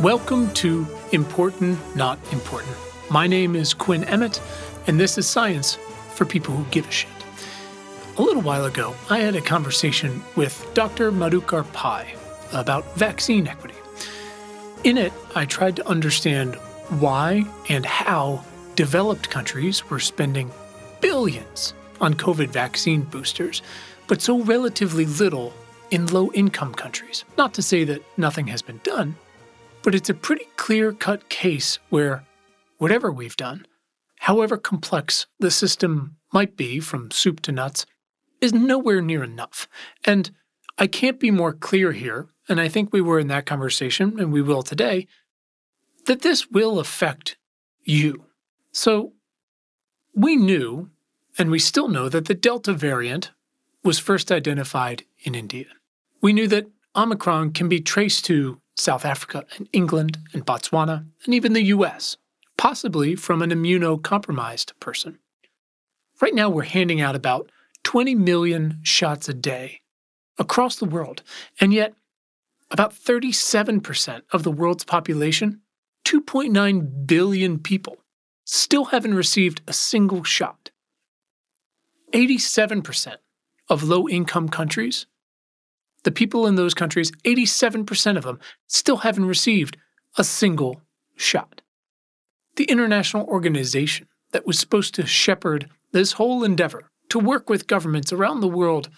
Welcome to Important Not Important. My name is Quinn Emmett, and this is Science for People Who Give a Shit. A little while ago, I had a conversation with Dr. Madhukar Pai about vaccine equity. In it, I tried to understand why and how developed countries were spending billions on COVID vaccine boosters, but so relatively little in low income countries. Not to say that nothing has been done, but it's a pretty clear cut case where whatever we've done, however complex the system might be from soup to nuts, is nowhere near enough. And I can't be more clear here, and I think we were in that conversation, and we will today, that this will affect you. So we knew, and we still know, that the Delta variant was first identified in India. We knew that Omicron can be traced to South Africa and England and Botswana and even the US, possibly from an immunocompromised person. Right now, we're handing out about 20 million shots a day across the world, and yet about 37% of the world's population, 2.9 billion people, still haven't received a single shot. 87% of low income countries the people in those countries, 87% of them, still haven't received a single shot. The international organization that was supposed to shepherd this whole endeavor to work with governments around the world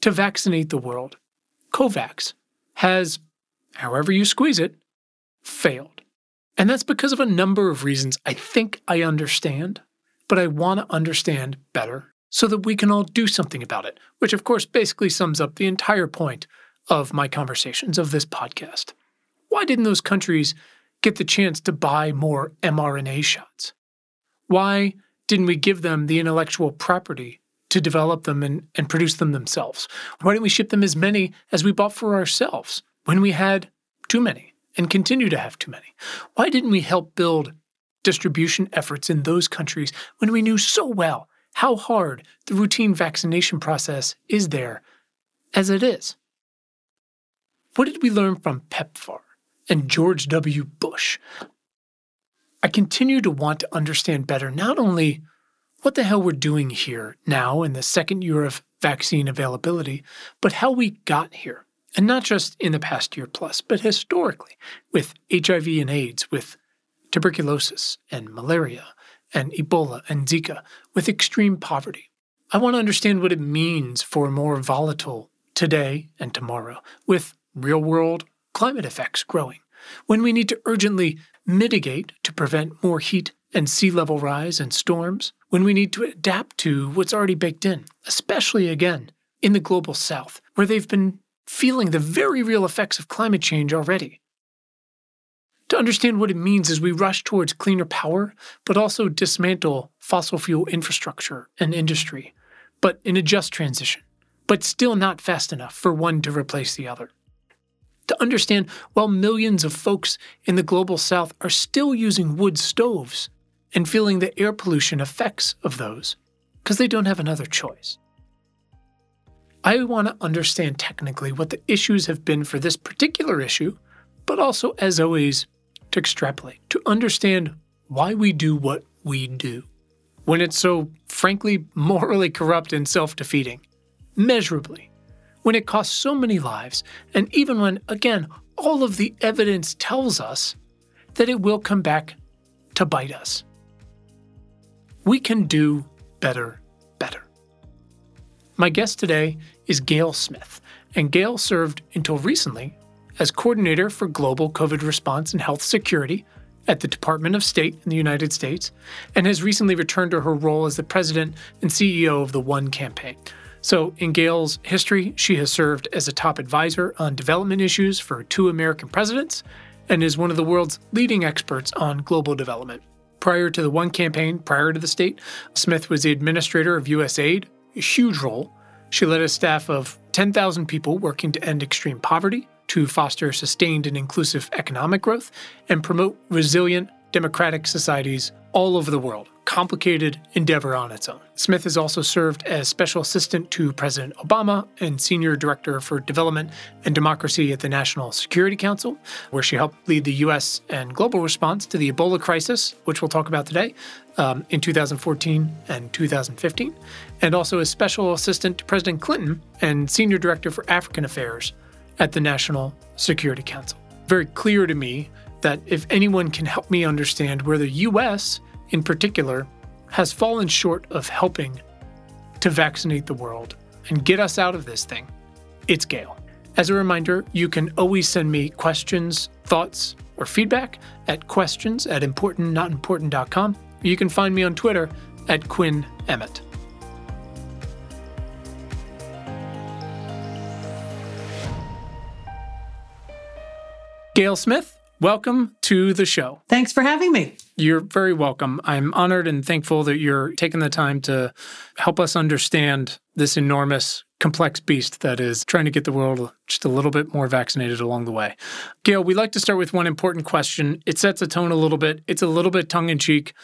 to vaccinate the world, COVAX, has, however you squeeze it, failed. And that's because of a number of reasons I think I understand, but I want to understand better so that we can all do something about it, which of course basically sums up the entire point of my conversations of this podcast. Why didn't those countries get the chance to buy more mRNA shots? Why didn't we give them the intellectual property to develop them and, and produce them themselves? Why didn't we ship them as many as we bought for ourselves when we had too many and continue to have too many? Why didn't we help build distribution efforts in those countries when we knew so well how hard the routine vaccination process is there as it is. What did we learn from PEPFAR and George W. Bush? I continue to want to understand better not only what the hell we're doing here now in the second year of vaccine availability, but how we got here. And not just in the past year plus, but historically with HIV and AIDS, with tuberculosis and malaria, and Ebola and Zika with extreme poverty. I want to understand what it means for more volatile today and tomorrow, with real world climate effects growing, when we need to urgently mitigate to prevent more heat and sea level rise and storms, when we need to adapt to what's already baked in, especially again in the global south, where they've been feeling the very real effects of climate change already to understand what it means as we rush towards cleaner power, but also dismantle fossil fuel infrastructure and industry, but in a just transition, but still not fast enough for one to replace the other. To understand while millions of folks in the global south are still using wood stoves and feeling the air pollution effects of those, because they don't have another choice. I want to understand technically what the issues have been for this particular issue, but also, as always, to extrapolate, to understand why we do what we do when it's so, frankly, morally corrupt and self defeating, measurably, when it costs so many lives, and even when, again, all of the evidence tells us that it will come back to bite us. We can do better, better. My guest today is Gail Smith, and Gail served until recently as coordinator for global COVID response and health security at the Department of State in the United States, and has recently returned to her role as the president and CEO of the One campaign. So, in Gail's history, she has served as a top advisor on development issues for two American presidents and is one of the world's leading experts on global development. Prior to the One campaign, prior to the state, Smith was the administrator of USAID, a huge role. She led a staff of 10,000 people working to end extreme poverty, to foster sustained and inclusive economic growth and promote resilient democratic societies all over the world. Complicated endeavor on its own. Smith has also served as special assistant to President Obama and senior director for development and democracy at the National Security Council, where she helped lead the U.S. and global response to the Ebola crisis, which we'll talk about today, um, in 2014 and 2015, and also as special assistant to President Clinton and senior director for African affairs at the National Security Council. Very clear to me that if anyone can help me understand where the US, in particular, has fallen short of helping to vaccinate the world and get us out of this thing, it's Gail. As a reminder, you can always send me questions, thoughts, or feedback at questions at importantnotimportant.com. You can find me on Twitter at Quinn Emmett. Gail Smith, welcome to the show. Thanks for having me. You're very welcome. I'm honored and thankful that you're taking the time to help us understand this enormous, complex beast that is trying to get the world just a little bit more vaccinated along the way. Gail, we'd like to start with one important question. It sets a tone a little bit, it's a little bit tongue in cheek.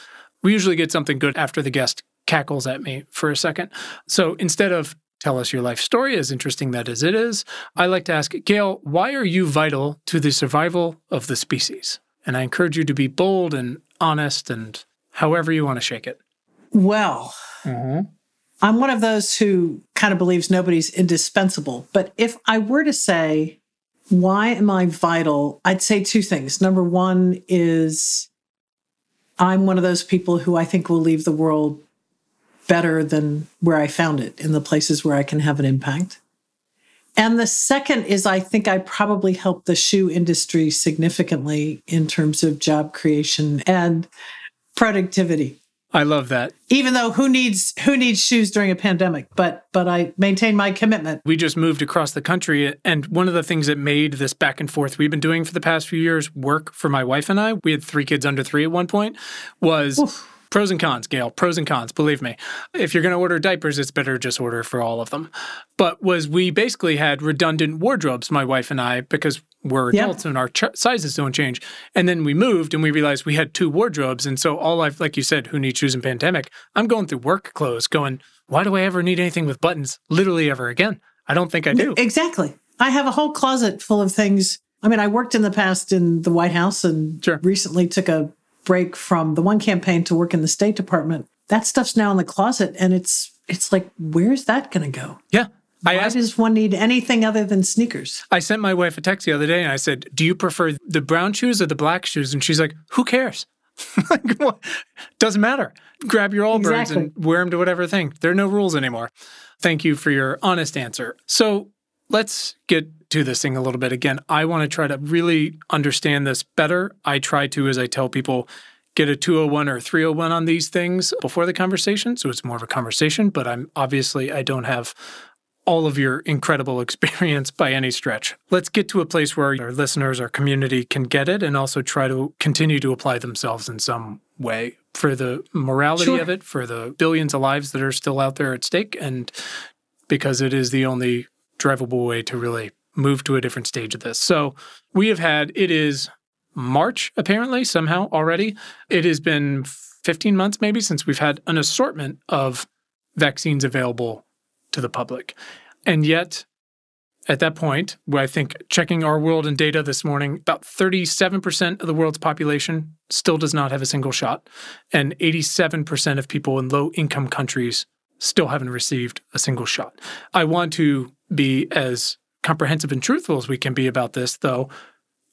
We usually get something good after the guest cackles at me for a second. So instead of tell us your life story, as interesting that as it is, I like to ask, Gail, why are you vital to the survival of the species? And I encourage you to be bold and honest and however you want to shake it. Well, mm-hmm. I'm one of those who kind of believes nobody's indispensable. But if I were to say, why am I vital? I'd say two things. Number one is I'm one of those people who I think will leave the world better than where I found it in the places where I can have an impact. And the second is I think I probably helped the shoe industry significantly in terms of job creation and productivity. I love that. Even though who needs who needs shoes during a pandemic, but but I maintain my commitment. We just moved across the country and one of the things that made this back and forth we've been doing for the past few years work for my wife and I. We had 3 kids under 3 at one point was Oof Pros and cons, Gail. Pros and cons. Believe me, if you're going to order diapers, it's better just order for all of them. But was we basically had redundant wardrobes, my wife and I, because we're adults and our ch- sizes don't change. And then we moved and we realized we had two wardrobes. And so all I've, like you said, who needs shoes in pandemic? I'm going through work clothes, going, why do I ever need anything with buttons? Literally ever again? I don't think I do. Exactly. I have a whole closet full of things. I mean, I worked in the past in the White House and sure. recently took a break from the one campaign to work in the State Department, that stuff's now in the closet, and it's it's like, where's that going to go? Yeah. I Why asked, does one need anything other than sneakers? I sent my wife a text the other day and I said, Do you prefer the brown shoes or the black shoes? And she's like, Who cares? like, what? Doesn't matter. Grab your Allbirds exactly. and wear them to whatever thing. There are no rules anymore. Thank you for your honest answer. So let's get to this thing a little bit. Again, I want to try to really understand this better. I try to, as I tell people, get a 201 or 301 on these things before the conversation. So it's more of a conversation, but I'm obviously, I don't have all of your incredible experience by any stretch. Let's get to a place where our listeners, our community can get it and also try to continue to apply themselves in some way for the morality sure. of it, for the billions of lives that are still out there at stake, and because it is the only drivable way to really move to a different stage of this. So we have had, it is March, apparently, somehow already. It has been 15 months maybe since we've had an assortment of vaccines available to the public. And yet, at that point, where I think checking Our World in Data this morning, about 37% of the world's population still does not have a single shot, and 87% of people in low income countries still haven't received a single shot. I want to be as comprehensive and truthful as we can be about this, though.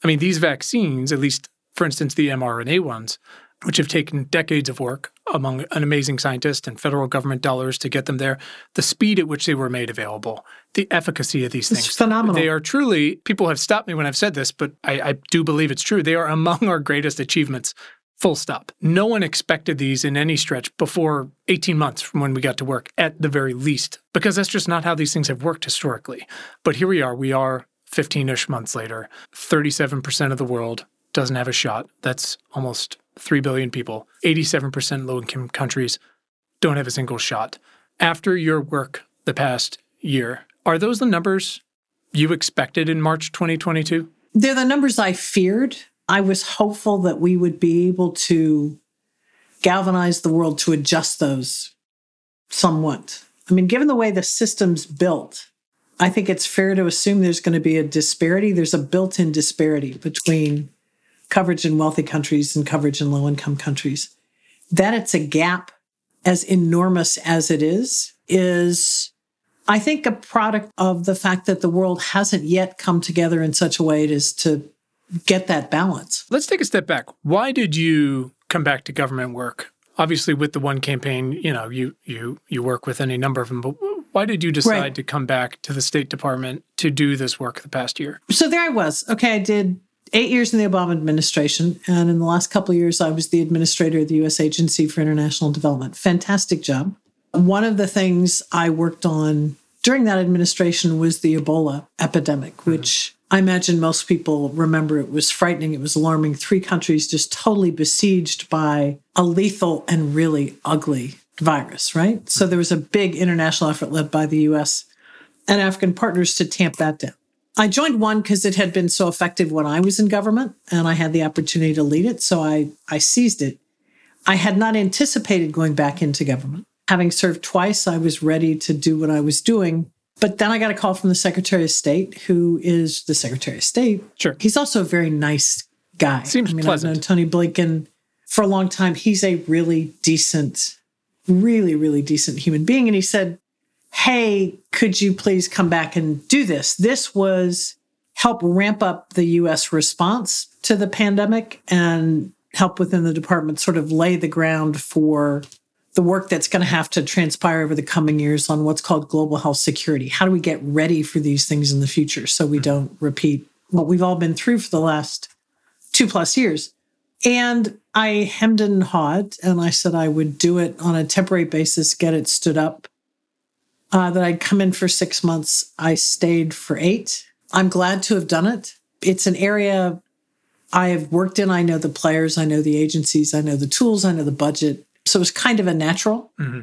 I mean, these vaccines, at least for instance, the mRNA ones, which have taken decades of work among an amazing scientist and federal government dollars to get them there, the speed at which they were made available, the efficacy of these things. phenomenal. They are truly, people have stopped me when I've said this, but I, I do believe it's true. They are among our greatest achievements Full stop. No one expected these in any stretch before 18 months from when we got to work, at the very least, because that's just not how these things have worked historically. But here we are. We are 15 ish months later. 37% of the world doesn't have a shot. That's almost 3 billion people. 87% low income countries don't have a single shot. After your work the past year, are those the numbers you expected in March 2022? They're the numbers I feared. I was hopeful that we would be able to galvanize the world to adjust those somewhat. I mean, given the way the system's built, I think it's fair to assume there's going to be a disparity. There's a built in disparity between coverage in wealthy countries and coverage in low income countries. That it's a gap as enormous as it is, is I think a product of the fact that the world hasn't yet come together in such a way as to get that balance. Let's take a step back. Why did you come back to government work? Obviously, with the one campaign, you know, you you you work with any number of them, but why did you decide right. to come back to the State Department to do this work the past year? So there I was. Okay, I did eight years in the Obama administration, and in the last couple of years, I was the administrator of the U.S. Agency for International Development. Fantastic job. One of the things I worked on during that administration was the Ebola epidemic, mm-hmm. which I imagine most people remember it was frightening. It was alarming. Three countries just totally besieged by a lethal and really ugly virus, right? So there was a big international effort led by the US and African partners to tamp that down. I joined one because it had been so effective when I was in government and I had the opportunity to lead it. So I, I seized it. I had not anticipated going back into government. Having served twice, I was ready to do what I was doing but then I got a call from the Secretary of State, who is the Secretary of State. Sure. He's also a very nice guy. Seems I mean, pleasant. I've known Tony Blinken for a long time. He's a really decent, really, really decent human being. And he said, Hey, could you please come back and do this? This was help ramp up the US response to the pandemic and help within the department sort of lay the ground for the work that's going to have to transpire over the coming years on what's called global health security. How do we get ready for these things in the future so we don't repeat what we've all been through for the last two plus years? And I hemmed and hawed, and I said I would do it on a temporary basis, get it stood up. Uh, that I'd come in for six months. I stayed for eight. I'm glad to have done it. It's an area I have worked in. I know the players, I know the agencies, I know the tools, I know the budget. So it was kind of a natural. Mm-hmm.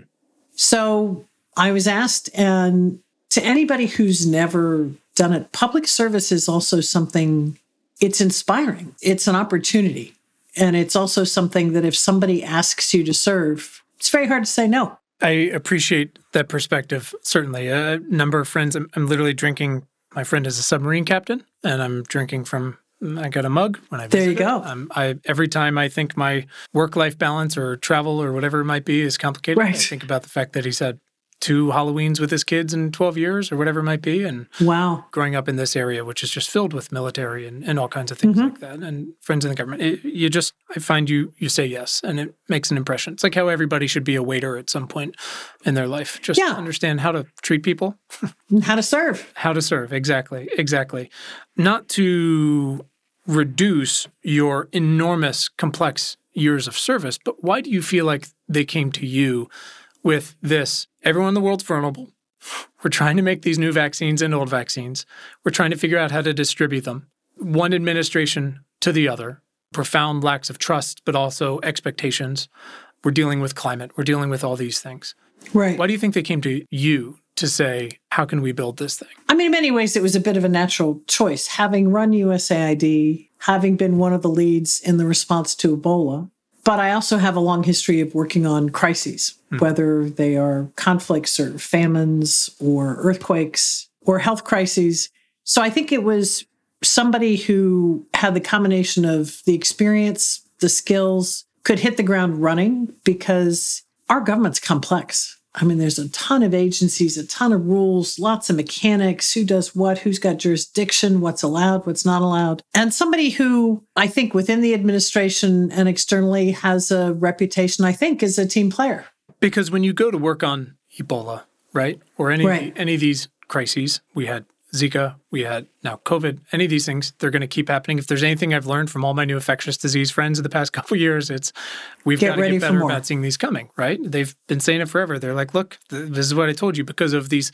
So I was asked, and to anybody who's never done it, public service is also something, it's inspiring, it's an opportunity. And it's also something that if somebody asks you to serve, it's very hard to say no. I appreciate that perspective, certainly. A number of friends, I'm, I'm literally drinking, my friend is a submarine captain, and I'm drinking from I got a mug when I visit. There you go. Um, I every time I think my work life balance or travel or whatever it might be is complicated, right. I think about the fact that he's had two Halloweens with his kids in 12 years or whatever it might be. And wow, growing up in this area, which is just filled with military and, and all kinds of things mm-hmm. like that, and friends in the government, it, you just I find you you say yes, and it makes an impression. It's like how everybody should be a waiter at some point in their life. Just yeah. understand how to treat people, how to serve, how to serve. Exactly, exactly. Not to reduce your enormous, complex years of service, but why do you feel like they came to you with this? Everyone in the world's vulnerable. We're trying to make these new vaccines and old vaccines. We're trying to figure out how to distribute them. One administration to the other, profound lacks of trust, but also expectations. We're dealing with climate. We're dealing with all these things. Right. Why do you think they came to you to say, how can we build this thing? I mean, in many ways, it was a bit of a natural choice. Having run USAID, having been one of the leads in the response to Ebola, but I also have a long history of working on crises, hmm. whether they are conflicts or famines or earthquakes or health crises. So I think it was somebody who had the combination of the experience, the skills, could hit the ground running because our government's complex. I mean, there's a ton of agencies, a ton of rules, lots of mechanics, who does what, who's got jurisdiction, what's allowed, what's not allowed. And somebody who I think within the administration and externally has a reputation, I think, as a team player. Because when you go to work on Ebola, right, or any right. any of these crises, we had Zika, we had now COVID, any of these things, they're going to keep happening. If there's anything I've learned from all my new infectious disease friends in the past couple years, it's we've get got to get better about seeing these coming, right? They've been saying it forever. They're like, look, this is what I told you because of these,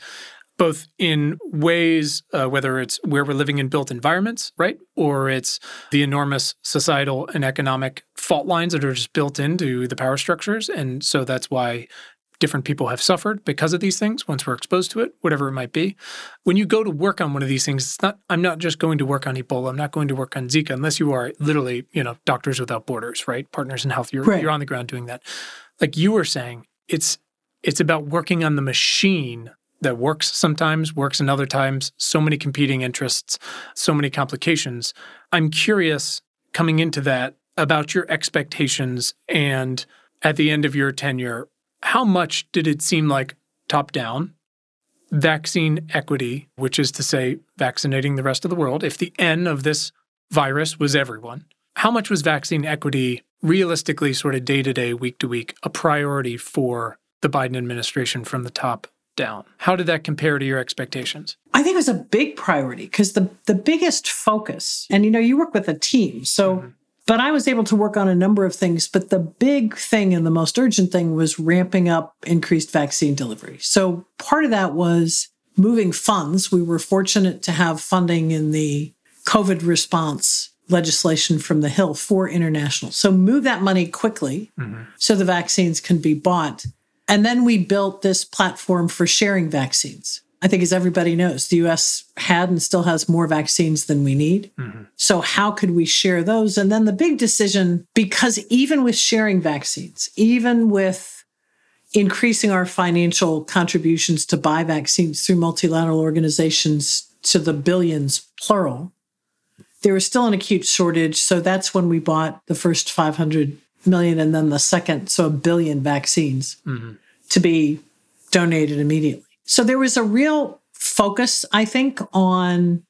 both in ways, uh, whether it's where we're living in built environments, right? Or it's the enormous societal and economic fault lines that are just built into the power structures. And so that's why different people have suffered because of these things once we're exposed to it, whatever it might be. When you go to work on one of these things, it's not I'm not just going to work on Ebola, I'm not going to work on Zika unless you are literally, you know, doctors without borders, right? Partners in health. You're right. you're on the ground doing that. Like you were saying, it's it's about working on the machine that works sometimes, works in other times, so many competing interests, so many complications. I'm curious coming into that about your expectations and at the end of your tenure, how much did it seem like top down vaccine equity, which is to say, vaccinating the rest of the world? If the N of this virus was everyone, how much was vaccine equity realistically, sort of day to day, week to week, a priority for the Biden administration from the top down. How did that compare to your expectations? I think it was a big priority because the the biggest focus, and you know, you work with a team, so mm-hmm. But I was able to work on a number of things, but the big thing and the most urgent thing was ramping up increased vaccine delivery. So part of that was moving funds. We were fortunate to have funding in the COVID response legislation from the Hill for international. So move that money quickly mm-hmm. so the vaccines can be bought. And then we built this platform for sharing vaccines. I think, as everybody knows, the US had and still has more vaccines than we need. Mm-hmm. So, how could we share those? And then the big decision because even with sharing vaccines, even with increasing our financial contributions to buy vaccines through multilateral organizations to the billions, plural, there was still an acute shortage. So, that's when we bought the first 500 million and then the second, so a billion vaccines mm-hmm. to be donated immediately. So there was a real focus, I think, on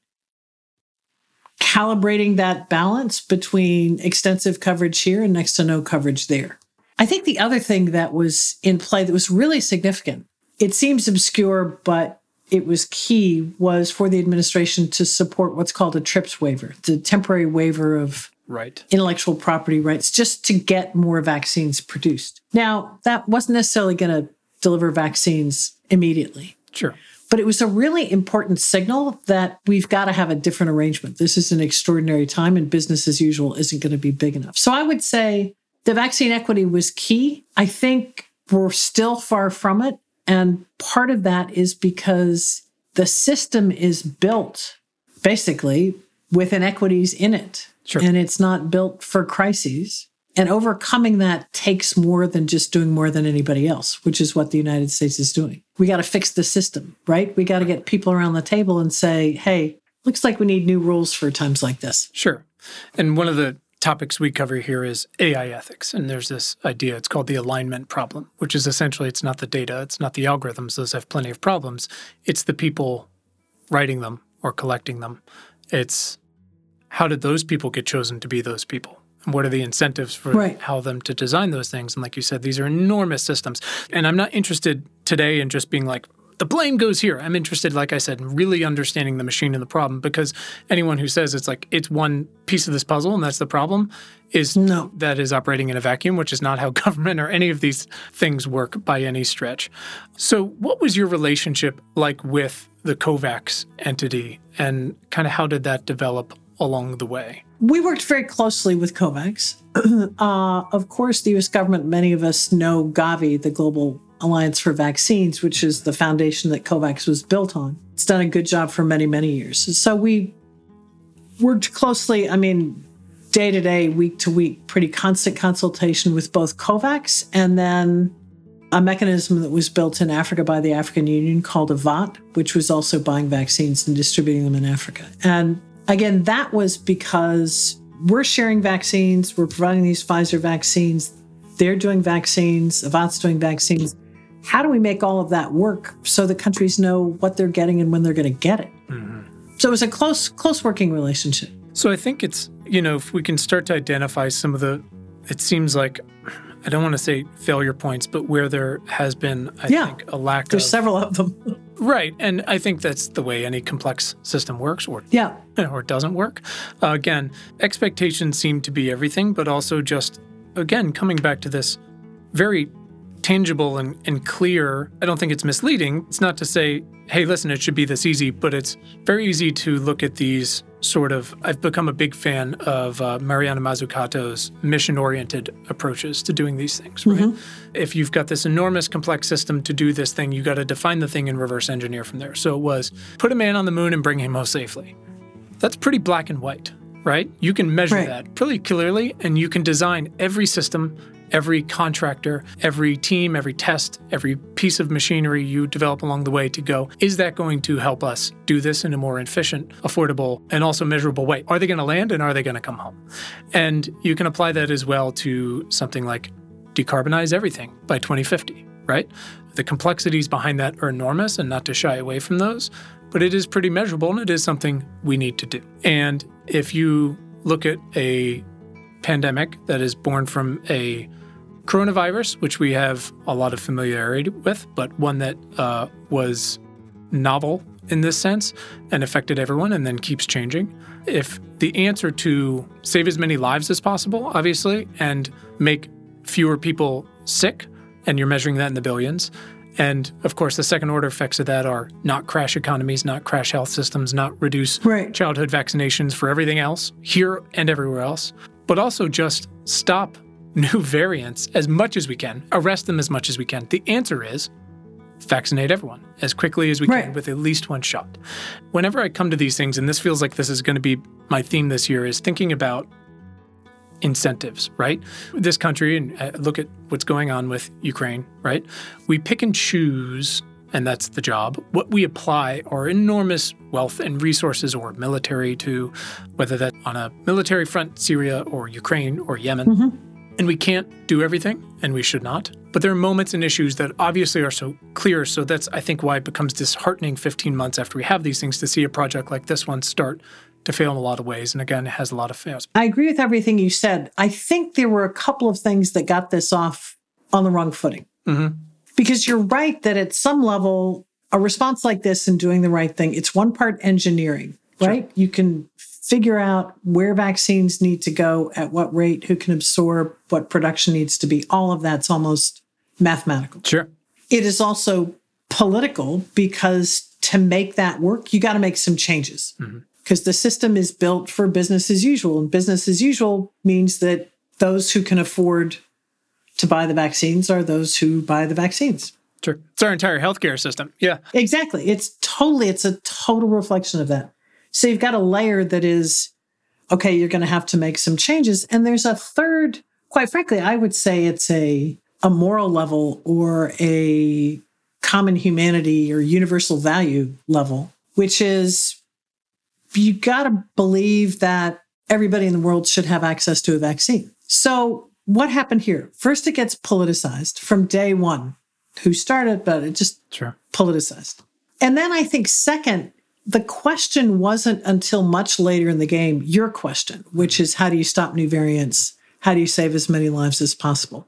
calibrating that balance between extensive coverage here and next to no coverage there. I think the other thing that was in play that was really significant, it seems obscure, but it was key, was for the administration to support what's called a TRIPS waiver, the temporary waiver of right. intellectual property rights just to get more vaccines produced. Now, that wasn't necessarily going to deliver vaccines immediately. Sure. But it was a really important signal that we've got to have a different arrangement. This is an extraordinary time and business as usual isn't going to be big enough. So I would say the vaccine equity was key. I think we're still far from it. And part of that is because the system is built basically with inequities in it. Sure. And it's not built for crises. And overcoming that takes more than just doing more than anybody else, which is what the United States is doing. We got to fix the system, right? We got to get people around the table and say, hey, looks like we need new rules for times like this. Sure. And one of the topics we cover here is AI ethics. And there's this idea, it's called the alignment problem, which is essentially it's not the data, it's not the algorithms, those have plenty of problems. It's the people writing them or collecting them. It's how did those people get chosen to be those people? What are the incentives for right. how them to design those things? And like you said, these are enormous systems. And I'm not interested today in just being like, the blame goes here. I'm interested, like I said, in really understanding the machine and the problem because anyone who says it's like it's one piece of this puzzle and that's the problem is no. that is operating in a vacuum, which is not how government or any of these things work by any stretch. So, what was your relationship like with the COVAX entity and kind of how did that develop along the way? We worked very closely with COVAX. uh, of course, the US government, many of us know Gavi, the Global Alliance for Vaccines, which is the foundation that COVAX was built on. It's done a good job for many, many years. So we worked closely, I mean, day to day, week to week, pretty constant consultation with both COVAX and then a mechanism that was built in Africa by the African Union called AVAT, which was also buying vaccines and distributing them in Africa. And Again, that was because we're sharing vaccines, we're providing these Pfizer vaccines, they're doing vaccines, Avat's doing vaccines. How do we make all of that work so the countries know what they're getting and when they're going to get it? Mm-hmm. So it was a close, close working relationship. So I think it's, you know, if we can start to identify some of the, it seems like, I don't want to say failure points, but where there has been, I yeah, think, a lack there's of. There's several of them. Right. And I think that's the way any complex system works or yeah. or doesn't work. Uh, again, expectations seem to be everything, but also just again coming back to this very tangible and, and clear. I don't think it's misleading. It's not to say, hey, listen, it should be this easy, but it's very easy to look at these sort of, I've become a big fan of uh, Mariana Mazzucato's mission oriented approaches to doing these things, right? Mm-hmm. If you've got this enormous complex system to do this thing, you got to define the thing and reverse engineer from there. So it was put a man on the moon and bring him home safely. That's pretty black and white, right? You can measure right. that pretty clearly and you can design every system every contractor, every team, every test, every piece of machinery you develop along the way to go, is that going to help us do this in a more efficient, affordable, and also measurable way? Are they going to land and are they going to come home? And you can apply that as well to something like decarbonize everything by 2050, right? The complexities behind that are enormous and not to shy away from those, but it is pretty measurable and it is something we need to do. And if you look at a pandemic that is born from a coronavirus, which we have a lot of familiarity with, but one that uh, was novel in this sense and affected everyone and then keeps changing. If the answer to save as many lives as possible, obviously, and make fewer people sick, and you're measuring that in the billions, and of course, the second order effects of that are not crash economies, not crash health systems, not reduce right. childhood vaccinations for everything else, here and everywhere else, but also just stop new variants as much as we can, arrest them as much as we can. The answer is vaccinate everyone as quickly as we right. can with at least one shot. Whenever I come to these things, and this feels like this is going to be my theme this year, is thinking about incentives, right? This country, and uh, look at what's going on with Ukraine, right? We pick and choose and that's the job. What we apply are enormous wealth and resources or military to, whether that on a military front, Syria or Ukraine or Yemen. Mm-hmm. And we can't do everything, and we should not. But there are moments and issues that obviously are so clear. So that's, I think, why it becomes disheartening 15 months after we have these things to see a project like this one start to fail in a lot of ways. And again, it has a lot of fails. I agree with everything you said. I think there were a couple of things that got this off on the wrong footing. Mm-hmm. Because you're right that at some level, a response like this and doing the right thing, it's one part engineering, right? Sure. You can figure out where vaccines need to go, at what rate, who can absorb, what production needs to be. All of that's almost mathematical. Sure. It is also political because to make that work, you got to make some changes because mm-hmm. the system is built for business as usual. And business as usual means that those who can afford to buy the vaccines are those who buy the vaccines. Sure. It's our entire healthcare system. Yeah. Exactly. It's totally, it's a total reflection of that. So you've got a layer that is, okay, you're going to have to make some changes. And there's a third, quite frankly, I would say it's a, a moral level or a common humanity or universal value level, which is you got to believe that everybody in the world should have access to a vaccine. So what happened here? First, it gets politicized from day one. Who started, but it just sure. politicized. And then I think second, the question wasn't until much later in the game your question, which is how do you stop new variants? How do you save as many lives as possible?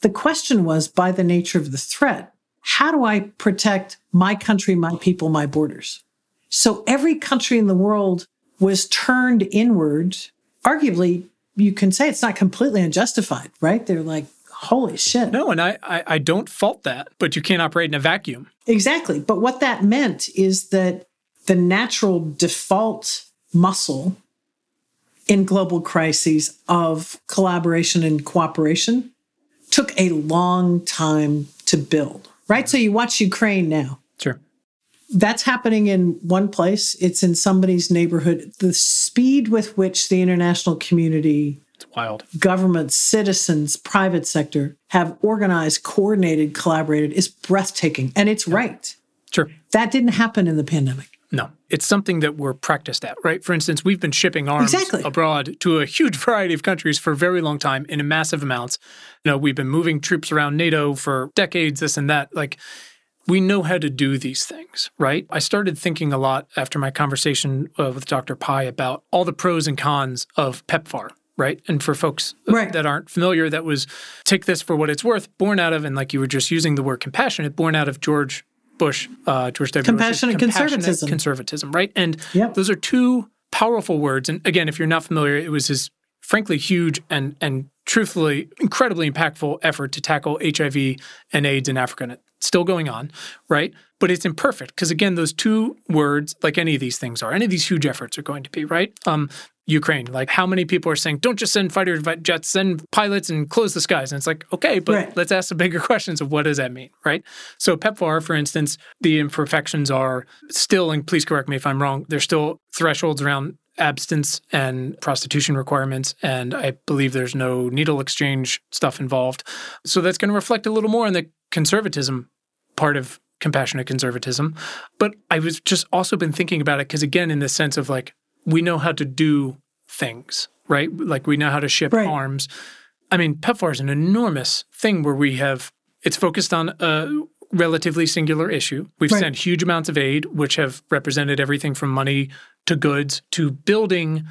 The question was by the nature of the threat, how do I protect my country, my people, my borders? So every country in the world was turned inward. Arguably, you can say it's not completely unjustified, right? They're like, holy shit. No, and I, I, I don't fault that, but you can't operate in a vacuum. Exactly. But what that meant is that the natural default muscle in global crises of collaboration and cooperation took a long time to build, right? So you watch Ukraine now. Sure. That's happening in one place, it's in somebody's neighborhood. The speed with which the international community it's wild. Governments, citizens, private sector have organized, coordinated, collaborated is breathtaking. And it's yeah. right. Sure. That didn't happen in the pandemic. No, it's something that we're practiced at, right? For instance, we've been shipping arms exactly. abroad to a huge variety of countries for a very long time in massive amounts. You know, we've been moving troops around NATO for decades, this and that. Like, we know how to do these things, right? I started thinking a lot after my conversation uh, with Dr. Pai about all the pros and cons of PEPFAR, right? And for folks uh, right. that aren't familiar, that was take this for what it's worth, born out of, and like you were just using the word compassionate, born out of George Bush, uh, George W. Compassionate, compassionate conservatism. Conservatism, right? And yep. those are two powerful words. And again, if you're not familiar, it was his frankly huge and and truthfully incredibly impactful effort to tackle HIV and AIDS in Africa still going on, right? But it's imperfect because again, those two words, like any of these things are, any of these huge efforts are going to be, right? Um, Ukraine, like how many people are saying, don't just send fighter jets, send pilots and close the skies. And it's like, okay, but right. let's ask the bigger questions of what does that mean, right? So PEPFAR, for instance, the imperfections are still, and please correct me if I'm wrong, there's still thresholds around abstinence and prostitution requirements. And I believe there's no needle exchange stuff involved. So that's going to reflect a little more on the conservatism part of compassionate conservatism. But I was just also been thinking about it because, again, in the sense of like, we know how to do things, right? Like we know how to ship right. arms. I mean, PEPFAR is an enormous thing where we have, it's focused on a relatively singular issue. We've right. sent huge amounts of aid, which have represented everything from money to goods to building.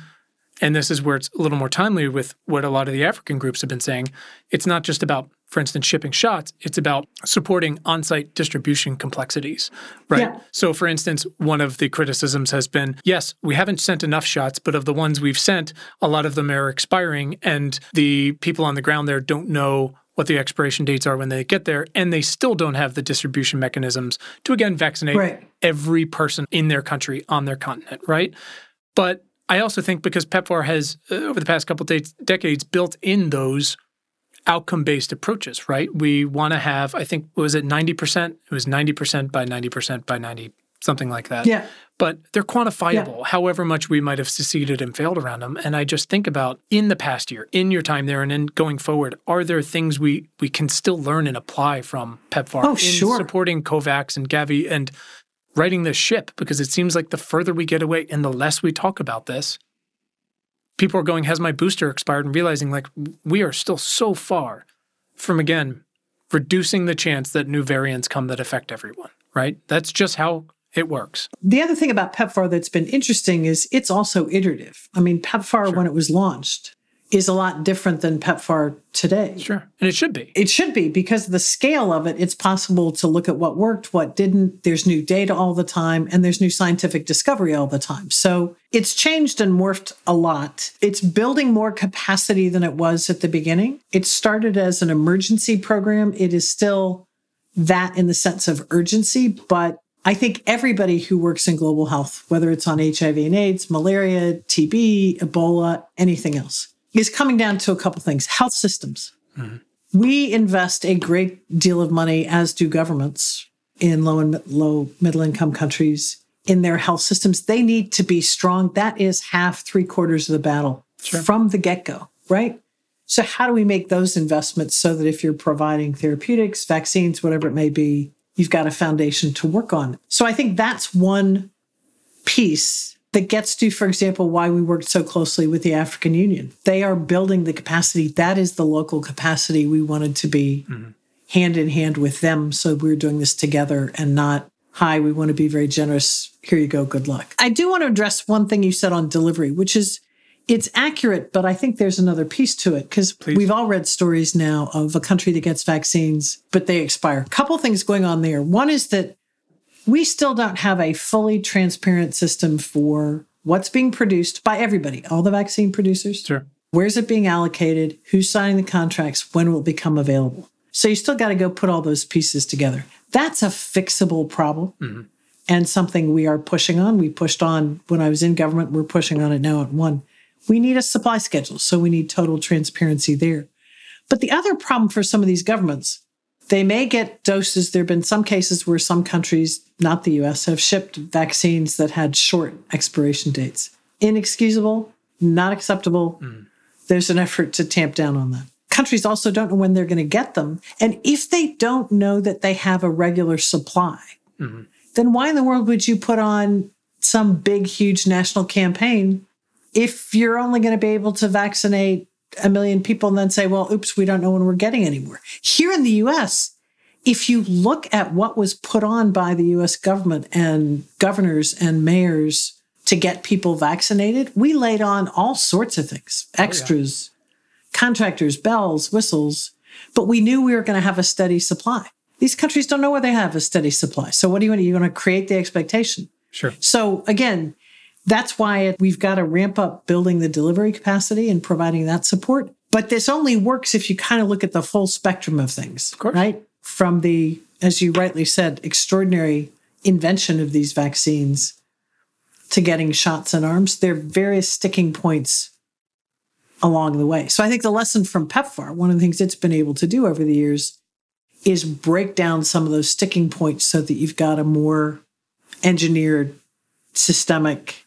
And this is where it's a little more timely with what a lot of the African groups have been saying. It's not just about, for instance, shipping shots, it's about supporting on site distribution complexities, right? Yeah. So, for instance, one of the criticisms has been yes, we haven't sent enough shots, but of the ones we've sent, a lot of them are expiring, and the people on the ground there don't know what the expiration dates are when they get there, and they still don't have the distribution mechanisms to again vaccinate right. every person in their country on their continent, right? But I also think because PEPFAR has uh, over the past couple de- decades built in those outcome-based approaches, right? We want to have, I think, was it ninety percent? It was ninety percent by ninety percent by ninety something like that. Yeah. But they're quantifiable, yeah. however much we might have succeeded and failed around them. And I just think about in the past year, in your time there, and then going forward, are there things we we can still learn and apply from PEPFAR oh, in sure. supporting COVAX and Gavi and righting this ship? Because it seems like the further we get away and the less we talk about this, people are going, has my booster expired? And realizing like we are still so far from again reducing the chance that new variants come that affect everyone, right? That's just how it works. The other thing about PEPFAR that's been interesting is it's also iterative. I mean, PEPFAR, sure. when it was launched, is a lot different than PEPFAR today. Sure. And it should be. It should be because of the scale of it, it's possible to look at what worked, what didn't. There's new data all the time, and there's new scientific discovery all the time. So it's changed and morphed a lot. It's building more capacity than it was at the beginning. It started as an emergency program. It is still that in the sense of urgency, but I think everybody who works in global health, whether it's on HIV and AIDS, malaria, TB, Ebola, anything else, is coming down to a couple things health systems. Mm-hmm. We invest a great deal of money, as do governments in low and low middle income countries, in their health systems. They need to be strong. That is half, three quarters of the battle sure. from the get go, right? So, how do we make those investments so that if you're providing therapeutics, vaccines, whatever it may be, you've got a foundation to work on. So I think that's one piece that gets to, for example, why we worked so closely with the African Union. They are building the capacity. That is the local capacity we wanted to be mm-hmm. hand in hand with them. So we're doing this together and not, hi, we want to be very generous. Here you go. Good luck. I do want to address one thing you said on delivery, which is it's accurate, but I think there's another piece to it because we've all read stories now of a country that gets vaccines, but they expire. A couple things going on there. One is that we still don't have a fully transparent system for what's being produced by everybody, all the vaccine producers. Sure. Where's it being allocated? Who's signing the contracts? When will it become available? So you still got to go put all those pieces together. That's a fixable problem. Mm-hmm and something we are pushing on. We pushed on when I was in government. We're pushing on it now at one we need a supply schedule. So we need total transparency there. But the other problem for some of these governments, they may get doses. There have been some cases where some countries, not the US, have shipped vaccines that had short expiration dates. Inexcusable, not acceptable. Mm. There's an effort to tamp down on that. Countries also don't know when they're going to get them. And if they don't know that they have a regular supply, mm-hmm. then why in the world would you put on some big, huge national campaign if you're only going to be able to vaccinate a million people and then say, well, oops, we don't know when we're getting anymore. Here in the US, if you look at what was put on by the US government and governors and mayors to get people vaccinated, we laid on all sorts of things extras, oh, yeah. contractors, bells, whistles, but we knew we were going to have a steady supply. These countries don't know where they have a steady supply. So, what do you want? You want to create the expectation. Sure. So, again, that's why we've got to ramp up building the delivery capacity and providing that support. But this only works if you kind of look at the full spectrum of things, of right? From the as you rightly said, extraordinary invention of these vaccines to getting shots in arms, there are various sticking points along the way. So I think the lesson from PEPFAR, one of the things it's been able to do over the years, is break down some of those sticking points so that you've got a more engineered systemic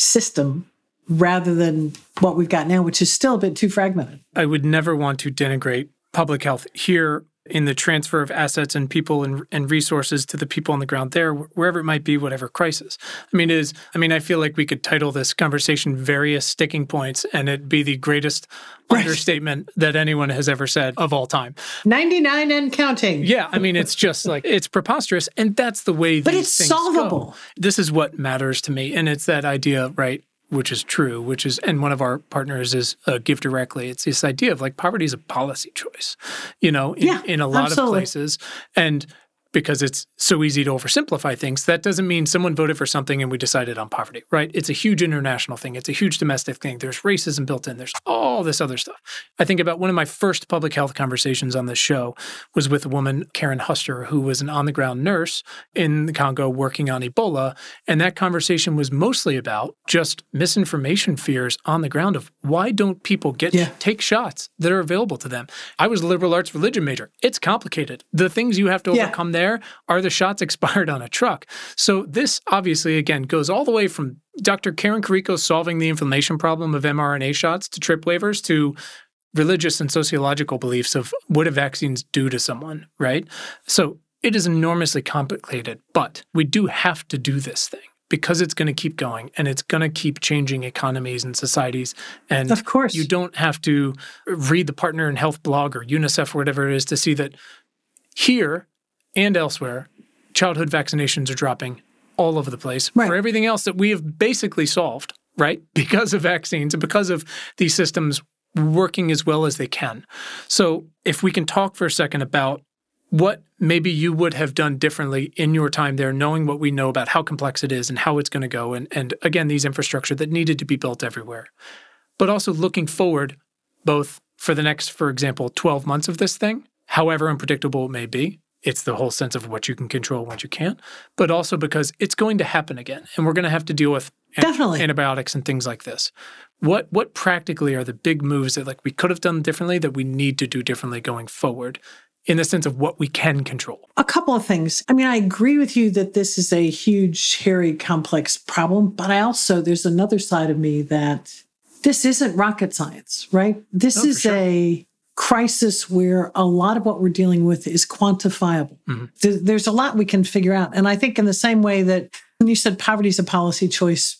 system rather than what we've got now, which is still a bit too fragmented. I would never want to denigrate public health here in the transfer of assets and people and, and resources to the people on the ground there, wherever it might be, whatever crisis. I mean, is I mean, I feel like we could title this conversation "Various Sticking Points," and it'd be the greatest right. understatement that anyone has ever said of all time. Ninety nine and counting. Yeah, I mean, it's just like it's preposterous, and that's the way. But it's solvable. Go. This is what matters to me, and it's that idea, right? Which is true, which is, and one of our partners is uh, Give Directly. It's this idea of like poverty is a policy choice, you know, in, yeah, in a lot absolutely. of places. And because it's so easy to oversimplify things, that doesn't mean someone voted for something and we decided on poverty, right? It's a huge international thing. It's a huge domestic thing. There's racism built in. There's all this other stuff. I think about one of my first public health conversations on this show was with a woman, Karen Huster, who was an on the ground nurse in the Congo working on Ebola. And that conversation was mostly about just misinformation fears on the ground of why don't people get yeah. take shots that are available to them? I was a liberal arts religion major. It's complicated. The things you have to yeah. overcome there are the shots expired on a truck. So this obviously again goes all the way from Dr. Karen Karikó solving the inflammation problem of mRNA shots to TRIPS waivers to religious and sociological beliefs of what do vaccines do to someone, right? So it is enormously complicated, but we do have to do this thing because it's going to keep going and it's going to keep changing economies and societies. And of course, you don't have to read the Partner in Health blog or UNICEF or whatever it is to see that here and elsewhere, childhood vaccinations are dropping all over the place right. for everything else that we have basically solved, right? Because of vaccines and because of these systems working as well as they can. So, if we can talk for a second about what maybe you would have done differently in your time there, knowing what we know about how complex it is and how it's going to go, and, and again, these infrastructure that needed to be built everywhere, but also looking forward, both for the next, for example, 12 months of this thing, however unpredictable it may be, it's the whole sense of what you can control, what you can't, but also because it's going to happen again, and we're going to have to deal with Definitely. antibiotics and things like this. What what practically are the big moves that like we could have done differently that we need to do differently going forward? in the sense of what we can control? A couple of things. I mean, I agree with you that this is a huge, hairy, complex problem, but I also, there's another side of me that this isn't rocket science, right? This oh, is sure. a crisis where a lot of what we're dealing with is quantifiable. Mm-hmm. There's a lot we can figure out. And I think, in the same way that when you said poverty is a policy choice,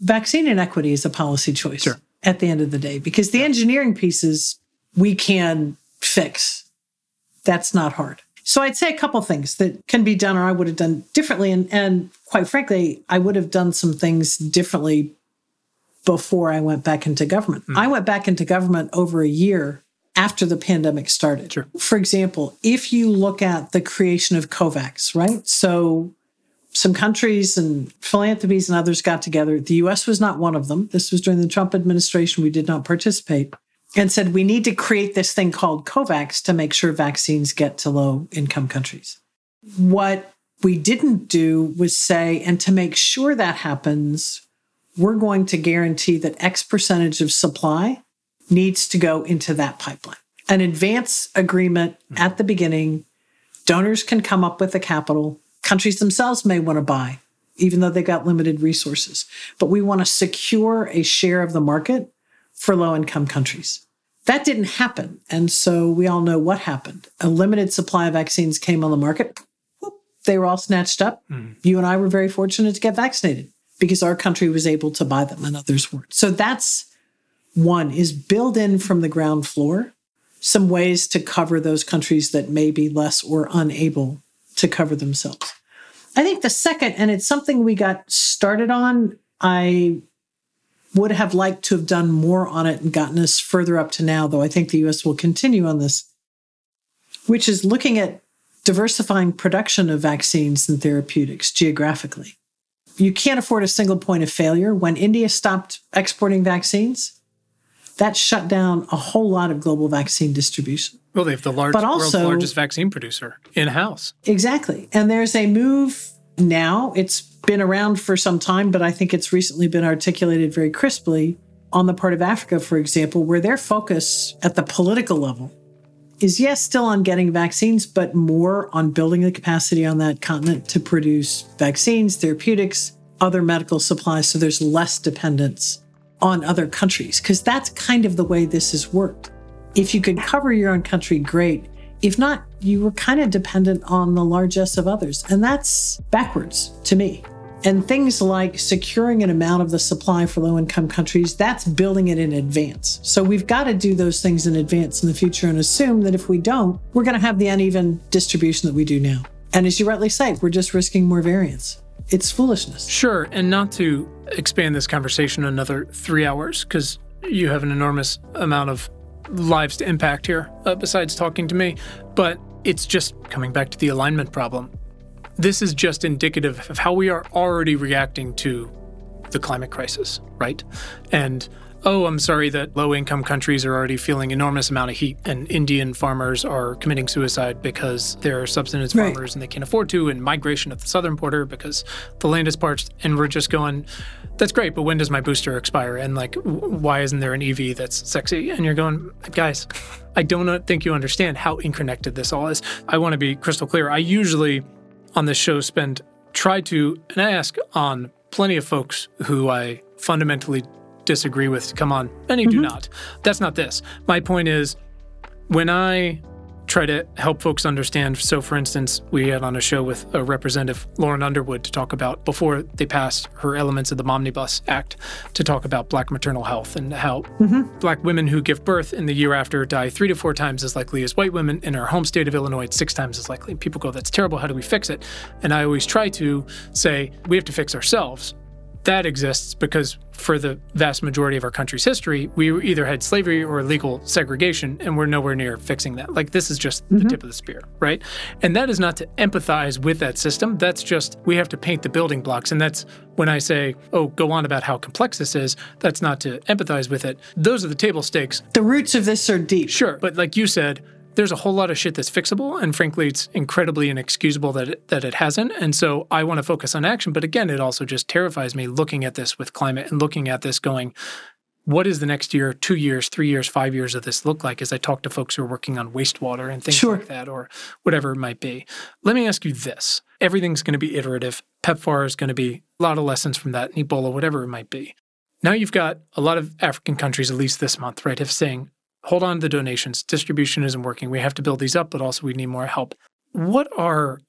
vaccine inequity is a policy choice sure. at the end of the day, because the engineering pieces we can fix. That's not hard. So I'd say a couple things that can be done or I would have done differently. And, and quite frankly, I would have done some things differently before I went back into government. Mm. I went back into government over a year after the pandemic started. Sure. For example, if you look at the creation of COVAX, right? So some countries and philanthropies and others got together. The US was not one of them. This was during the Trump administration. We did not participate and said we need to create this thing called COVAX to make sure vaccines get to low income countries. What we didn't do was say, and to make sure that happens, we're going to guarantee that X percentage of supply needs to go into that pipeline. An advance agreement at the beginning, donors can come up with the capital. Countries themselves may want to buy, even though they've got limited resources. But we want to secure a share of the market for low income countries. That didn't happen. And so we all know what happened. A limited supply of vaccines came on the market. They were all snatched up. Mm. You and I were very fortunate to get vaccinated because our country was able to buy them and others weren't. So that's one is build in from the ground floor some ways to cover those countries that may be less or unable to cover themselves. I think the second, and it's something we got started on, I would have liked to have done more on it and gotten us further up to now, though I think the US will continue on this, which is looking at diversifying production of vaccines and therapeutics geographically. You can't afford a single point of failure. When India stopped exporting vaccines, that shut down a whole lot of global vaccine distribution. Well, they have the large, but also, world's largest vaccine producer in house. Exactly. And there's a move now, it's been around for some time, but I think it's recently been articulated very crisply on the part of Africa, for example, where their focus at the political level is, yes, still on getting vaccines, but more on building the capacity on that continent to produce vaccines, therapeutics, other medical supplies, so there's less dependence on other countries, because that's kind of the way this has worked. If you could cover your own country, great. If not, you were kind of dependent on the largesse of others. And that's backwards to me. And things like securing an amount of the supply for low income countries, that's building it in advance. So we've got to do those things in advance in the future and assume that if we don't, we're going to have the uneven distribution that we do now. And as you rightly say, we're just risking more variance. It's foolishness. Sure. And not to expand this conversation another three hours, because you have an enormous amount of lives to impact here, uh, besides talking to me. But it's just coming back to the alignment problem. This is just indicative of how we are already reacting to the climate crisis, right? And oh, I'm sorry that low income countries are already feeling enormous amount of heat and Indian farmers are committing suicide because they're subsistence right. farmers and they can't afford to, and migration at the southern border because the land is parched. And we're just going, that's great, but when does my booster expire? And like, why isn't there an EV that's sexy? And you're going, guys, I don't think you understand how interconnected this all is. I want to be crystal clear. I usually on this show spend try to, and I ask on plenty of folks who I fundamentally disagree with come on. Many mm-hmm. do not. That's not this. My point is when I try to help folks understand. So, for instance, we had on a show with a representative, Lauren Underwood, to talk about before they passed her elements of the Momnibus Act to talk about Black maternal health and how mm-hmm. Black women who give birth in the year after die three to four times as likely as white women. In our home state of Illinois, it's six times as likely. People go, that's terrible. How do we fix it? And I always try to say, we have to fix ourselves that exists because for the vast majority of our country's history, we either had slavery or legal segregation, and we're nowhere near fixing that. Like, this is just mm-hmm. the tip of the spear, right? And that is not to empathize with that system. That's just, we have to paint the building blocks. And that's when I say, oh, go on about how complex this is, that's not to empathize with it. Those are the table stakes. The roots of this are deep. Sure. But like you said, there's a whole lot of shit that's fixable, and frankly, it's incredibly inexcusable that it, that it hasn't. And so I want to focus on action. But again, it also just terrifies me looking at this with climate and looking at this going, what is the next year, two years, three years, five years of this look like as I talk to folks who are working on wastewater and things sure. like that, or whatever it might be? Let me ask you this everything's going to be iterative. PEPFAR is going to be a lot of lessons from that, and Ebola, whatever it might be. Now you've got a lot of African countries, at least this month, right, have saying, hold on to the donations. Distribution isn't working. We have to build these up, but also we need more help. What are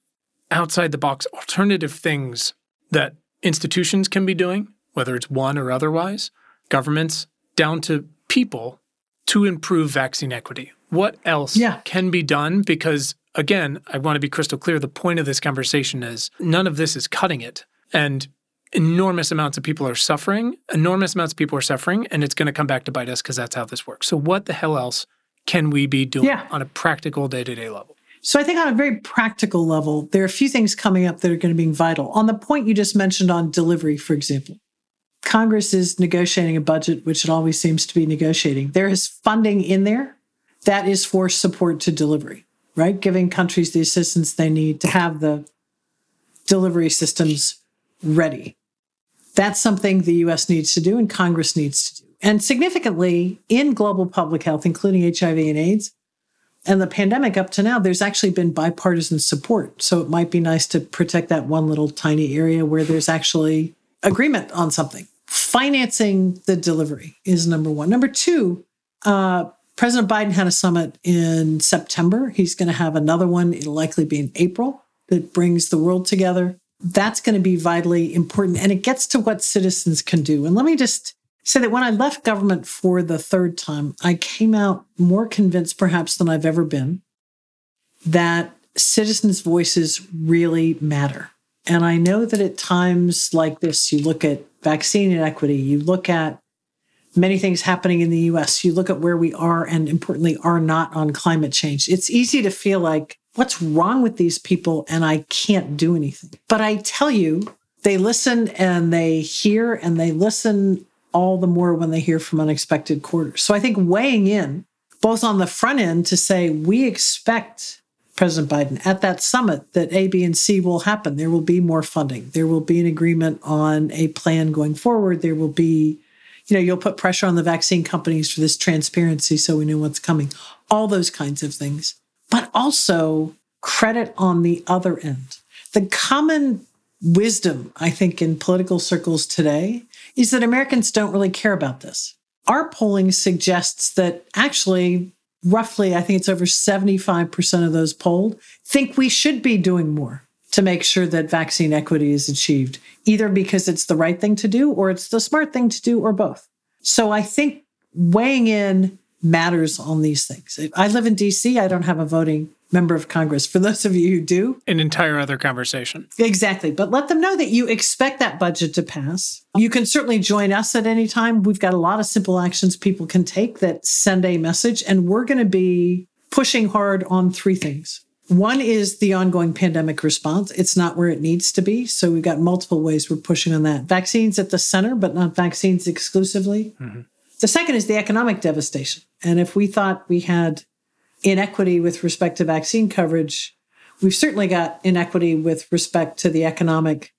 outside the box alternative things that institutions can be doing, whether it's one or otherwise, governments, down to people to improve vaccine equity? What else yeah. can be done? Because again, I want to be crystal clear. The point of this conversation is none of this is cutting it. And enormous amounts of people are suffering, enormous amounts of people are suffering, and it's going to come back to bite us because that's how this works. So, what the hell else can we be doing yeah. on a practical day to day level? So, I think on a very practical level, there are a few things coming up that are going to be vital. On the point you just mentioned on delivery, for example, Congress is negotiating a budget, which it always seems to be negotiating. There is funding in there that is for support to delivery, right? Giving countries the assistance they need to have the delivery systems ready. That's something the US needs to do and Congress needs to do. And significantly, in global public health, including HIV and AIDS, and the pandemic up to now, there's actually been bipartisan support. So it might be nice to protect that one little tiny area where there's actually agreement on something. Financing the delivery is number one. Number two, uh, President Biden had a summit in September. He's going to have another one, it'll likely be in April, that brings the world together that's going to be vitally important. And it gets to what citizens can do. And let me just say that when I left government for the third time, I came out more convinced, perhaps, than I've ever been, that citizens' voices really matter. And I know that at times like this, you look at vaccine inequity, you look at many things happening in the US, you look at where we are and importantly are not on climate change. It's easy to feel like what's wrong with these people and I can't do anything. But I tell you, they listen and they hear and they listen all the more when they hear from unexpected quarters. So I think weighing in both on the front end to say we expect President Biden at that summit that A, B, and C will happen. There will be more funding. There will be an agreement on a plan going forward. There will be, you know, you'll put pressure on the vaccine companies for this transparency so we know what's coming. All those kinds of things. But also credit on the other end. The common wisdom, I think, in political circles today is that Americans don't really care about this. Our polling suggests that actually roughly, I think it's over 75% of those polled, think we should be doing more to make sure that vaccine equity is achieved, either because it's the right thing to do or it's the smart thing to do or both. So I think weighing in matters on these things. I live in DC, I don't have a voting member of Congress. For those of you who do, an entire other conversation. Exactly. But let them know that you expect that budget to pass. You can certainly join us at any time. We've got a lot of simple actions people can take that send a message, and we're going to be pushing hard on three things. One is the ongoing pandemic response. It's not where it needs to be. So we've got multiple ways we're pushing on that. Vaccines at the center, but not vaccines exclusively. Mm-hmm. The second is the economic devastation. And if we thought we had inequity with respect to vaccine coverage, we've certainly got inequity with respect to the economic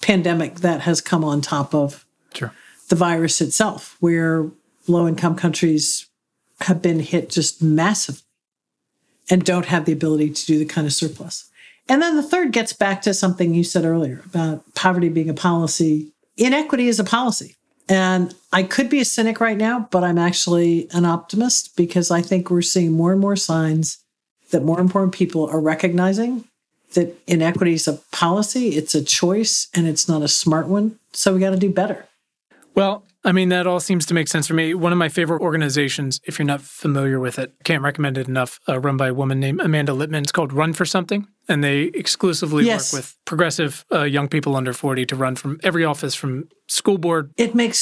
pandemic that has come on top of sure. the virus itself, where low income countries have been hit just massively and don't have the ability to do the kind of surplus. And then the third gets back to something you said earlier about poverty being a policy. Inequity is a policy. And I could be a cynic right now, but I'm actually an optimist because I think we're seeing more and more signs that more important people are recognizing that inequity is a policy, it's a choice, and it's not a smart one. So we got to do better. Well, I mean, that all seems to make sense for me. One of my favorite organizations, if you're not familiar with it, can't recommend it enough, uh, run by a woman named Amanda Litman. It's called Run for Something. And they exclusively yes. work with progressive uh, young people under 40 to run from every office from school board. It makes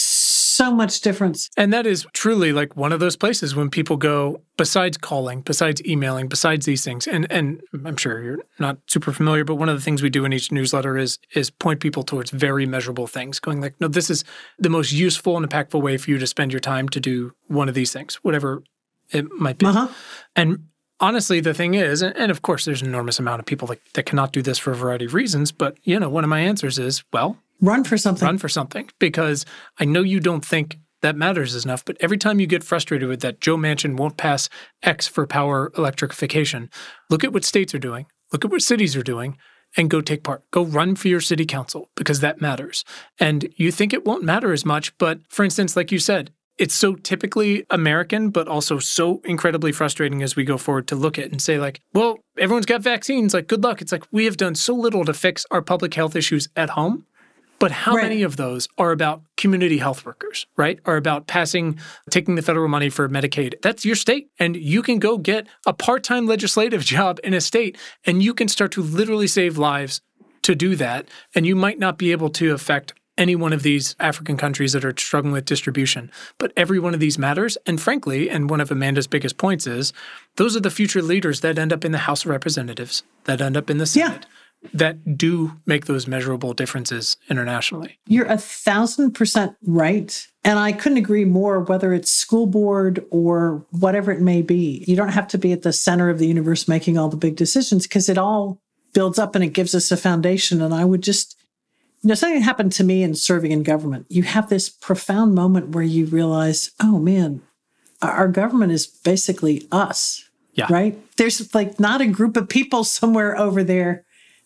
so much difference. And that is truly like one of those places when people go, besides calling, besides emailing, besides these things, and and I'm sure you're not super familiar, but one of the things we do in each newsletter is is point people towards very measurable things, going like, no, this is the most useful and impactful way for you to spend your time to do one of these things, whatever it might be. Uh-huh. And honestly, the thing is, and of course, there's an enormous amount of people that, that cannot do this for a variety of reasons, but you know, one of my answers is, well, Run for something. Run for something because I know you don't think that matters enough, but every time you get frustrated with that Joe Manchin won't pass X for power electrification, look at what states are doing, look at what cities are doing, and go take part. Go run for your city council because that matters. And you think it won't matter as much, but for instance, like you said, it's so typically American, but also so incredibly frustrating as we go forward to look at and say, like, well, everyone's got vaccines. Like, good luck. It's like we have done so little to fix our public health issues at home but how right. many of those are about community health workers, right? Are about passing, taking the federal money for Medicaid? That's your state. And you can go get a part time legislative job in a state and you can start to literally save lives to do that. And you might not be able to affect any one of these African countries that are struggling with distribution. But every one of these matters. And frankly, and one of Amanda's biggest points is those are the future leaders that end up in the House of Representatives, that end up in the Senate. That do make those measurable differences internationally. You're a thousand percent right. And I couldn't agree more, whether it's school board or whatever it may be. You don't have to be at the center of the universe making all the big decisions because it all builds up and it gives us a foundation. And I would just, you know, something happened to me in serving in government. You have this profound moment where you realize, oh man, our government is basically us. Yeah. Right? There's like not a group of people somewhere over there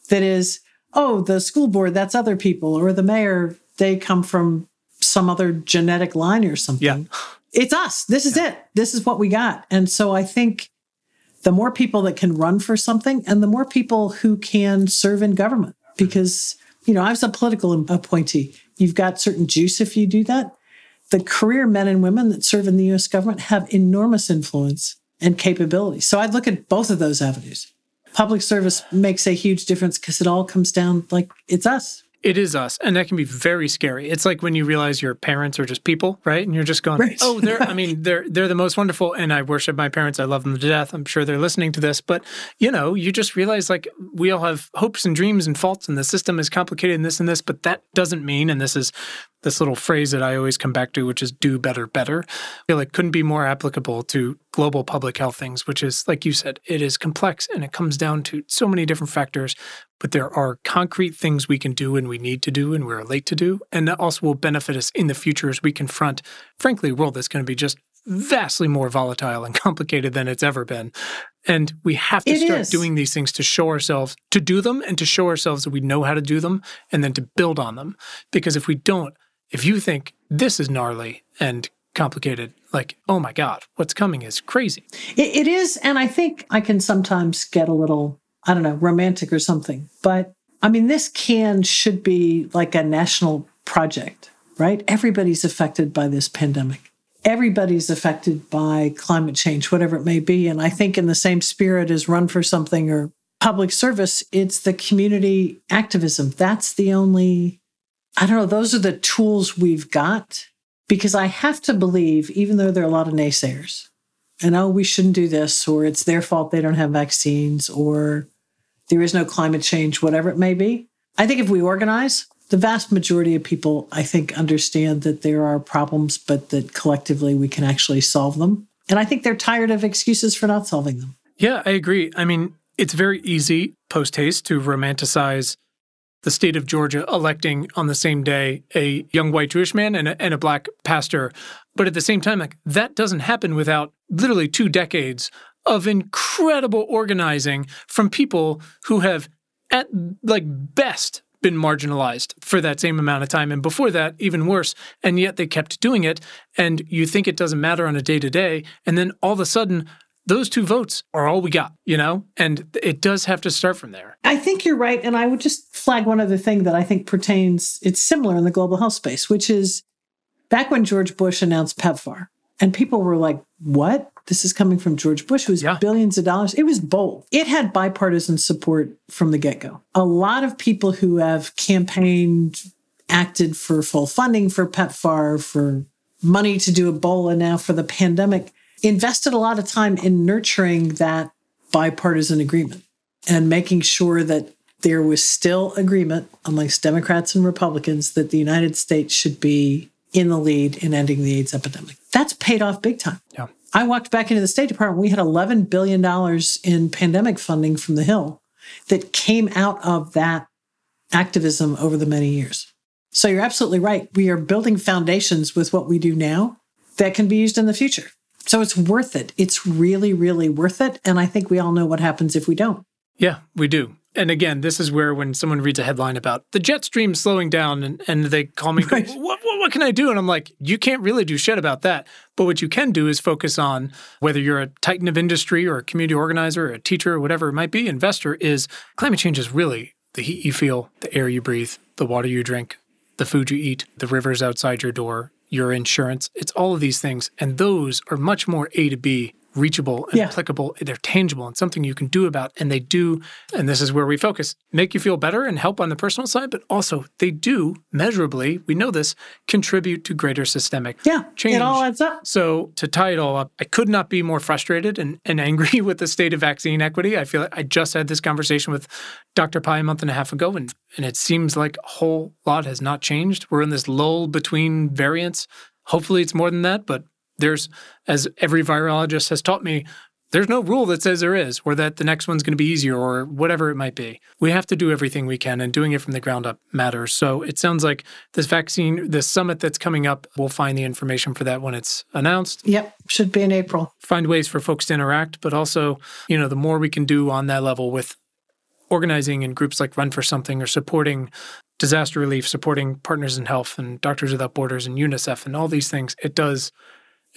that is, oh, the school board, that's other people, or the mayor, they come from some other genetic line or something. Yeah. It's us. This is yeah. it. This is what we got. And so I think the more people that can run for something and the more people who can serve in government, because, you know, I was a political appointee. You've got certain juice if you do that. The career men and women that serve in the US government have enormous influence and capability. So I'd look at both of those avenues public service makes a huge difference because it all comes down like it's us. It is us. And that can be very scary. It's like when you realize your parents are just people, right? And you're just going, right. oh, they're, I mean, they're, they're the most wonderful. And I worship my parents. I love them to death. I'm sure they're listening to this. But, you know, you just realize like we all have hopes and dreams and faults and the system is complicated and this and this. But that doesn't mean, and this is this little phrase that I always come back to, which is do better, better. I feel like couldn't be more applicable to global public health things, which is, like you said, it is complex and it comes down to so many different factors, but there are concrete things we can do and we need to do and we're late to do. And that also will benefit us in the future as we confront, frankly, a world that's going to be just vastly more volatile and complicated than it's ever been. And we have to It start is. doing these things to show ourselves, to do them and to show ourselves that we know how to do them and then to build on them. Because if we don't, if you think this is gnarly and complicated, like, oh my God, what's coming is crazy. It, it is. And I think I can sometimes get a little, I don't know, romantic or something. But I mean, this can, should be like a national project, right? Everybody's affected by this pandemic. Everybody's affected by climate change, whatever it may be. And I think, in the same spirit as Run for Something or public service, it's the community activism. That's the only, I don't know, those are the tools we've got. Because I have to believe, even though there are a lot of naysayers, and oh, we shouldn't do this, or it's their fault they don't have vaccines, or there is no climate change, whatever it may be. I think if we organize, the vast majority of people, I think, understand that there are problems, but that collectively we can actually solve them. And I think they're tired of excuses for not solving them. Yeah, I agree. I mean, it's very easy post haste to romanticize the state of Georgia electing on the same day a young white Jewish man and a, and a black pastor. But at the same time, like that doesn't happen without literally two decades of incredible organizing from people who have at like best been marginalized for that same amount of time and before that even worse and yet they kept doing it and you think it doesn't matter on a day to day and then all of a sudden those two votes are all we got, you know? And it does have to start from there. I think you're right. And I would just flag one other thing that I think pertains, it's similar in the global health space, which is back when George Bush announced PEPFAR, and people were like, what? This is coming from George Bush. who's Yeah. billions of dollars. It was bold. It had bipartisan support from the get go. A lot of people who have campaigned, acted for full funding for PEPFAR, for money to do Ebola now for the pandemic, invested a lot of time in nurturing that bipartisan agreement and making sure that there was still agreement amongst Democrats and Republicans that the United States should be in the lead in ending the AIDS epidemic. That's paid off big time. Yeah. I walked back into the State Department. We had $11 billion in pandemic funding from the Hill that came out of that activism over the many years. So you're absolutely right. We are building foundations with what we do now that can be used in the future. So it's worth it. It's really, really worth it. And I think we all know what happens if we don't. Yeah, we do. And again, this is where when someone reads a headline about the jet stream slowing down and, and they call me, Right. what, what, what can I do? And I'm like, you can't really do shit about that. But what you can do is focus on whether you're a titan of industry or a community organizer, or a teacher, or whatever it might be, investor, is climate change is really the heat you feel, the air you breathe, the water you drink, the food you eat, the rivers outside your door, your insurance. It's all of these things. And those are much more A to B reachable and Yeah. applicable. They're tangible and something you can do about. And they do, and this is where we focus, make you feel better and help on the personal side, but also they do measurably, we know this, contribute to greater systemic Yeah. change. It all adds up. So to tie it all up, I could not be more frustrated and, and angry with the state of vaccine equity. I feel like I just had this conversation with Dr. Pai a month and a half ago, and, and it seems like a whole lot has not changed. We're in this lull between variants. Hopefully it's more than that, but there's, as every virologist has taught me, there's no rule that says there is, or that the next one's going to be easier, or whatever it might be. We have to do everything we can, and doing it from the ground up matters. So it sounds like this vaccine, this summit that's coming up, we'll find the information for that when it's announced. Yep. Should be in April. Find ways for folks to interact, but also, you know, the more we can do on that level with organizing in groups like Run for Something or supporting disaster relief, supporting Partners in Health and Doctors Without Borders and UNICEF and all these things, it does.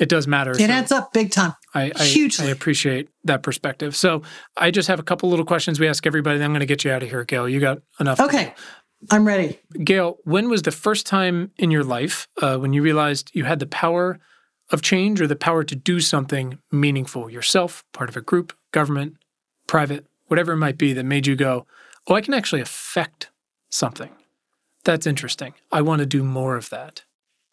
It does matter. It So- adds up big time. I, I, Hugely. I appreciate that perspective. So I just have a couple little questions we ask everybody. Then I'm going to get you out of here, Gail. You got enough. Okay. I'm ready. Gail, when was the first time in your life uh, when you realized you had the power of change or the power to do something meaningful yourself, part of a group, government, private, whatever it might be that made you go, oh, I can actually affect something? That's interesting. I want to do more of that.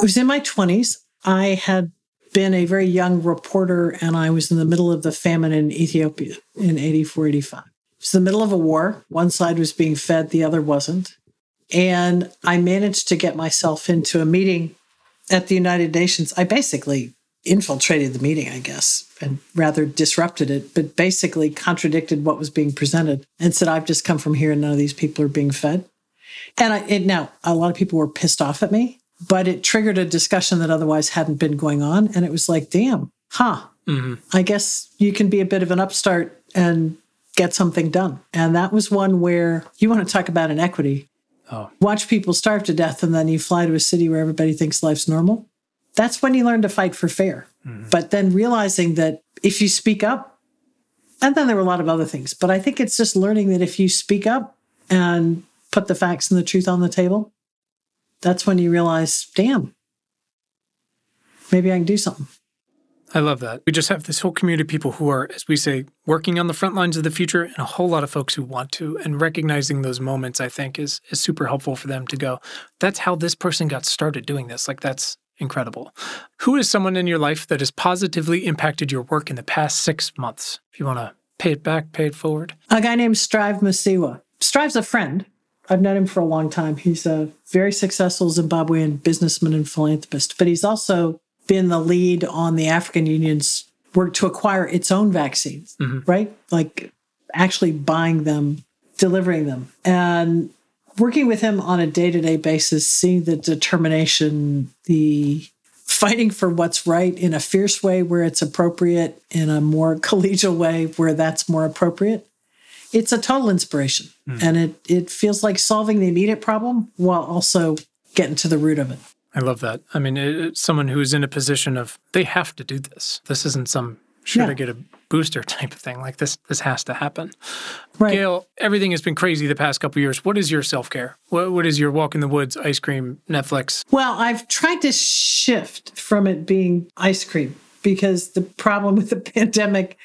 I was in my 20s. I had been a very young reporter and I was in the middle of the famine in Ethiopia in 84, 85. It was the middle of a war. One side was being fed, the other wasn't. And I managed to get myself into a meeting at the United Nations. I basically infiltrated the meeting, I guess, and rather disrupted it, but basically contradicted what was being presented and said, I've just come from here and none of these people are being fed. And I, it, now a lot of people were pissed off at me, but it triggered a discussion that otherwise hadn't been going on. And it was like, damn, huh, mm-hmm. I guess you can be a bit of an upstart and get something done. And that was one where you want to talk about inequity. Oh. Watch people starve to death and then you fly to a city where everybody thinks life's normal. That's when you learn to fight for fair. Mm-hmm. But then realizing that if you speak up, and then there were a lot of other things, but I think it's just learning that if you speak up and put the facts and the truth on the table, that's when you realize, damn, maybe I can do something. I love that. We just have this whole community of people who are, as we say, working on the front lines of the future, and a whole lot of folks who want to. And recognizing those moments, I think, is is super helpful for them to go. That's how this person got started doing this. Like that's incredible. Who is someone in your life that has positively impacted your work in the past six months? If you want to pay it back, pay it forward. A guy named Strive Masiyiwa. Strive's a friend. I've known him for a long time. He's a very successful Zimbabwean businessman and philanthropist, but he's also been the lead on the African Union's work to acquire its own vaccines, mm-hmm. right? Like actually buying them, delivering them. And working with him on a day to day basis, seeing the determination, the fighting for what's right in a fierce way where it's appropriate, in a more collegial way where that's more appropriate. It's a total inspiration. Mm. And it, it feels like solving the immediate problem while also getting to the root of it. I love that. I mean, it, someone who is in a position of they have to do this. This isn't some should yeah. I get a booster type of thing. Like this, this has to happen. Right. Gail, everything has been crazy the past couple years. What is your self care? What, what is your walk in the woods, ice cream, Netflix? Well, I've tried to shift from it being ice cream because the problem with the pandemic,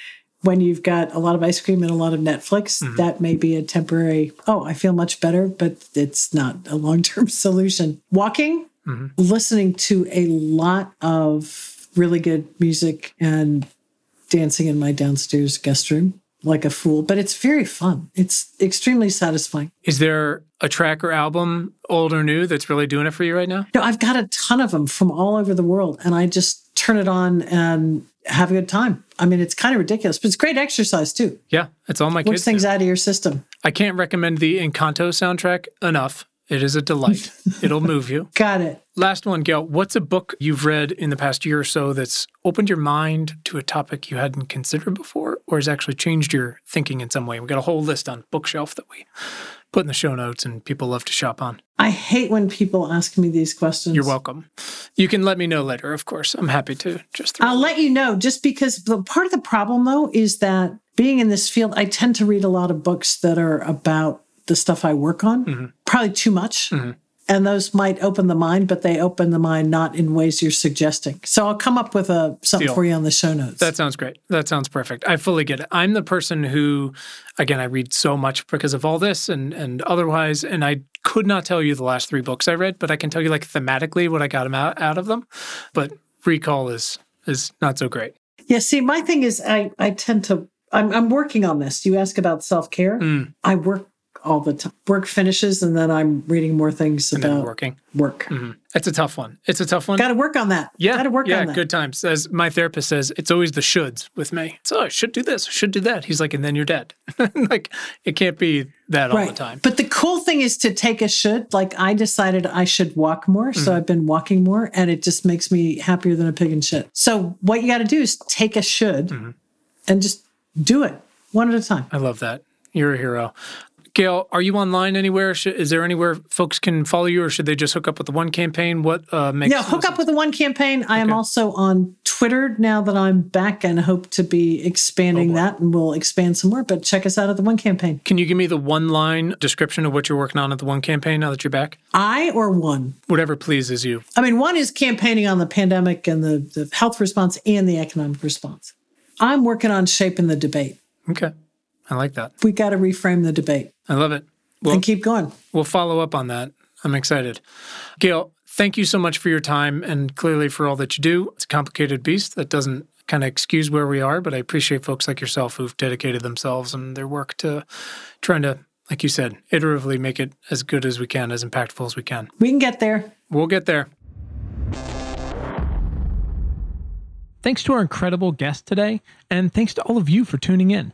when you've got a lot of ice cream and a lot of Netflix, mm-hmm. that may be a temporary, oh, I feel much better, but it's not a long term solution. Walking, mm-hmm. listening to a lot of really good music and dancing in my downstairs guest room like a fool, but it's very fun. It's extremely satisfying. Is there a track or album, old or new, that's really doing it for you right now? No, I've got a ton of them from all over the world, and I just turn it on and have a good time. I mean, it's kind of ridiculous, but it's great exercise too. Yeah, it's all my kids. things do. out of your system. I can't recommend the Encanto soundtrack enough. It is a delight. It'll move you. Got it. Last one, Gail. What's a book you've read in the past year or so that's opened your mind to a topic you hadn't considered before or has actually changed your thinking in some way? We've got a whole list on bookshelf that we put in the show notes and people love to shop on. I hate when people ask me these questions. You're welcome. You can let me know later, of course. I'm happy to just I'll let you know just because the part of the problem though is that being in this field, I tend to read a lot of books that are about the stuff I work on, mm-hmm. probably too much. Mm-hmm. And those might open the mind, but they open the mind not in ways you're suggesting. So I'll come up with a something Deal. for you on the show notes. That sounds great. That sounds perfect. I fully get it. I'm the person who, again, I read so much because of all this and and otherwise, and I could not tell you the last three books I read, but I can tell you like thematically what I got out, out of them. But recall is is not so great. Yeah. See, my thing is, I I tend to I'm, I'm working on this. You ask about self care. Mm. I work all the time. Work finishes, and then I'm reading more things and about working. Work. Mm-hmm. It's a tough one. It's a tough one. Got to work on that. Yeah, got to work yeah, on that. Good times. As my therapist says, it's always the shoulds with me. So I should do this. I should do that. He's like, and then you're dead. like it can't be that right. all the time. But the cool thing is to take a should. Like I decided I should walk more, mm-hmm. so I've been walking more, and it just makes me happier than a pig in shit. So what you got to do is take a should, mm-hmm. and just do it one at a time. I love that. You're a hero. Gail, are you online anywhere? is there anywhere folks can follow you, or should they just hook up with the One Campaign? What uh, makes? Yeah, hook up with the One Campaign. I okay. am also on Twitter now that I'm back, and hope to be expanding oh that, and we'll expand some more. But check us out at the One Campaign. Can you give me the one line description of what you're working on at the One Campaign now that you're back? I or one, whatever pleases you. I mean, one is campaigning on the pandemic and the, the health response and the economic response. I'm working on shaping the debate. Okay. I like that. We got to reframe the debate. I love it. Well, and keep going. We'll follow up on that. I'm excited. Gail, thank you so much for your time and clearly for all that you do. It's a complicated beast that doesn't kind of excuse where we are, but I appreciate folks like yourself who've dedicated themselves and their work to trying to like you said, iteratively make it as good as we can, as impactful as we can. We can get there. We'll get there. Thanks to our incredible guest today, and thanks to all of you for tuning in.